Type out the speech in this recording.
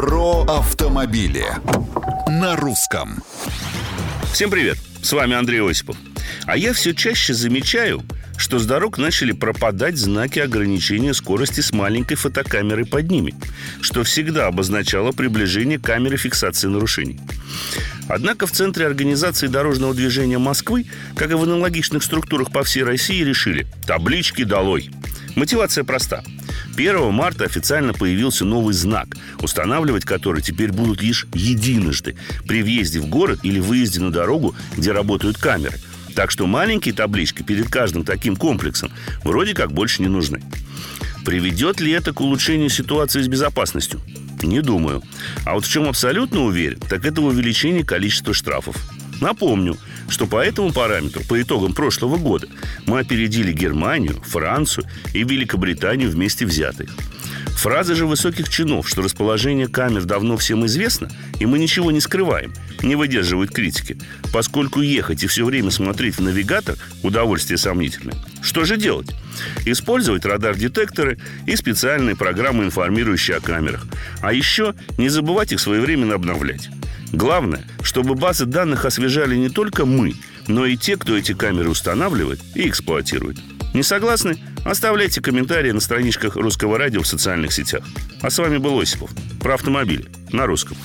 Про автомобили на русском. Всем привет! С вами Андрей Осипов. А я все чаще замечаю, что с дорог начали пропадать знаки ограничения скорости с маленькой фотокамерой под ними, что всегда обозначало приближение камеры фиксации нарушений. Однако в Центре организации дорожного движения Москвы, как и в аналогичных структурах по всей России, решили – таблички долой. Мотивация проста. 1 марта официально появился новый знак, устанавливать который теперь будут лишь единожды при въезде в город или выезде на дорогу, где работают камеры – так что маленькие таблички перед каждым таким комплексом вроде как больше не нужны. Приведет ли это к улучшению ситуации с безопасностью? Не думаю. А вот в чем абсолютно уверен, так это увеличение количества штрафов. Напомню, что по этому параметру, по итогам прошлого года, мы опередили Германию, Францию и Великобританию вместе взятых. Фраза же высоких чинов, что расположение камер давно всем известно, и мы ничего не скрываем, не выдерживает критики, поскольку ехать и все время смотреть в навигатор – удовольствие сомнительное. Что же делать? Использовать радар-детекторы и специальные программы, информирующие о камерах. А еще не забывать их своевременно обновлять. Главное, чтобы базы данных освежали не только мы, но и те, кто эти камеры устанавливает и эксплуатирует. Не согласны? Оставляйте комментарии на страничках Русского радио в социальных сетях. А с вами был Осипов. Про автомобили. На русском.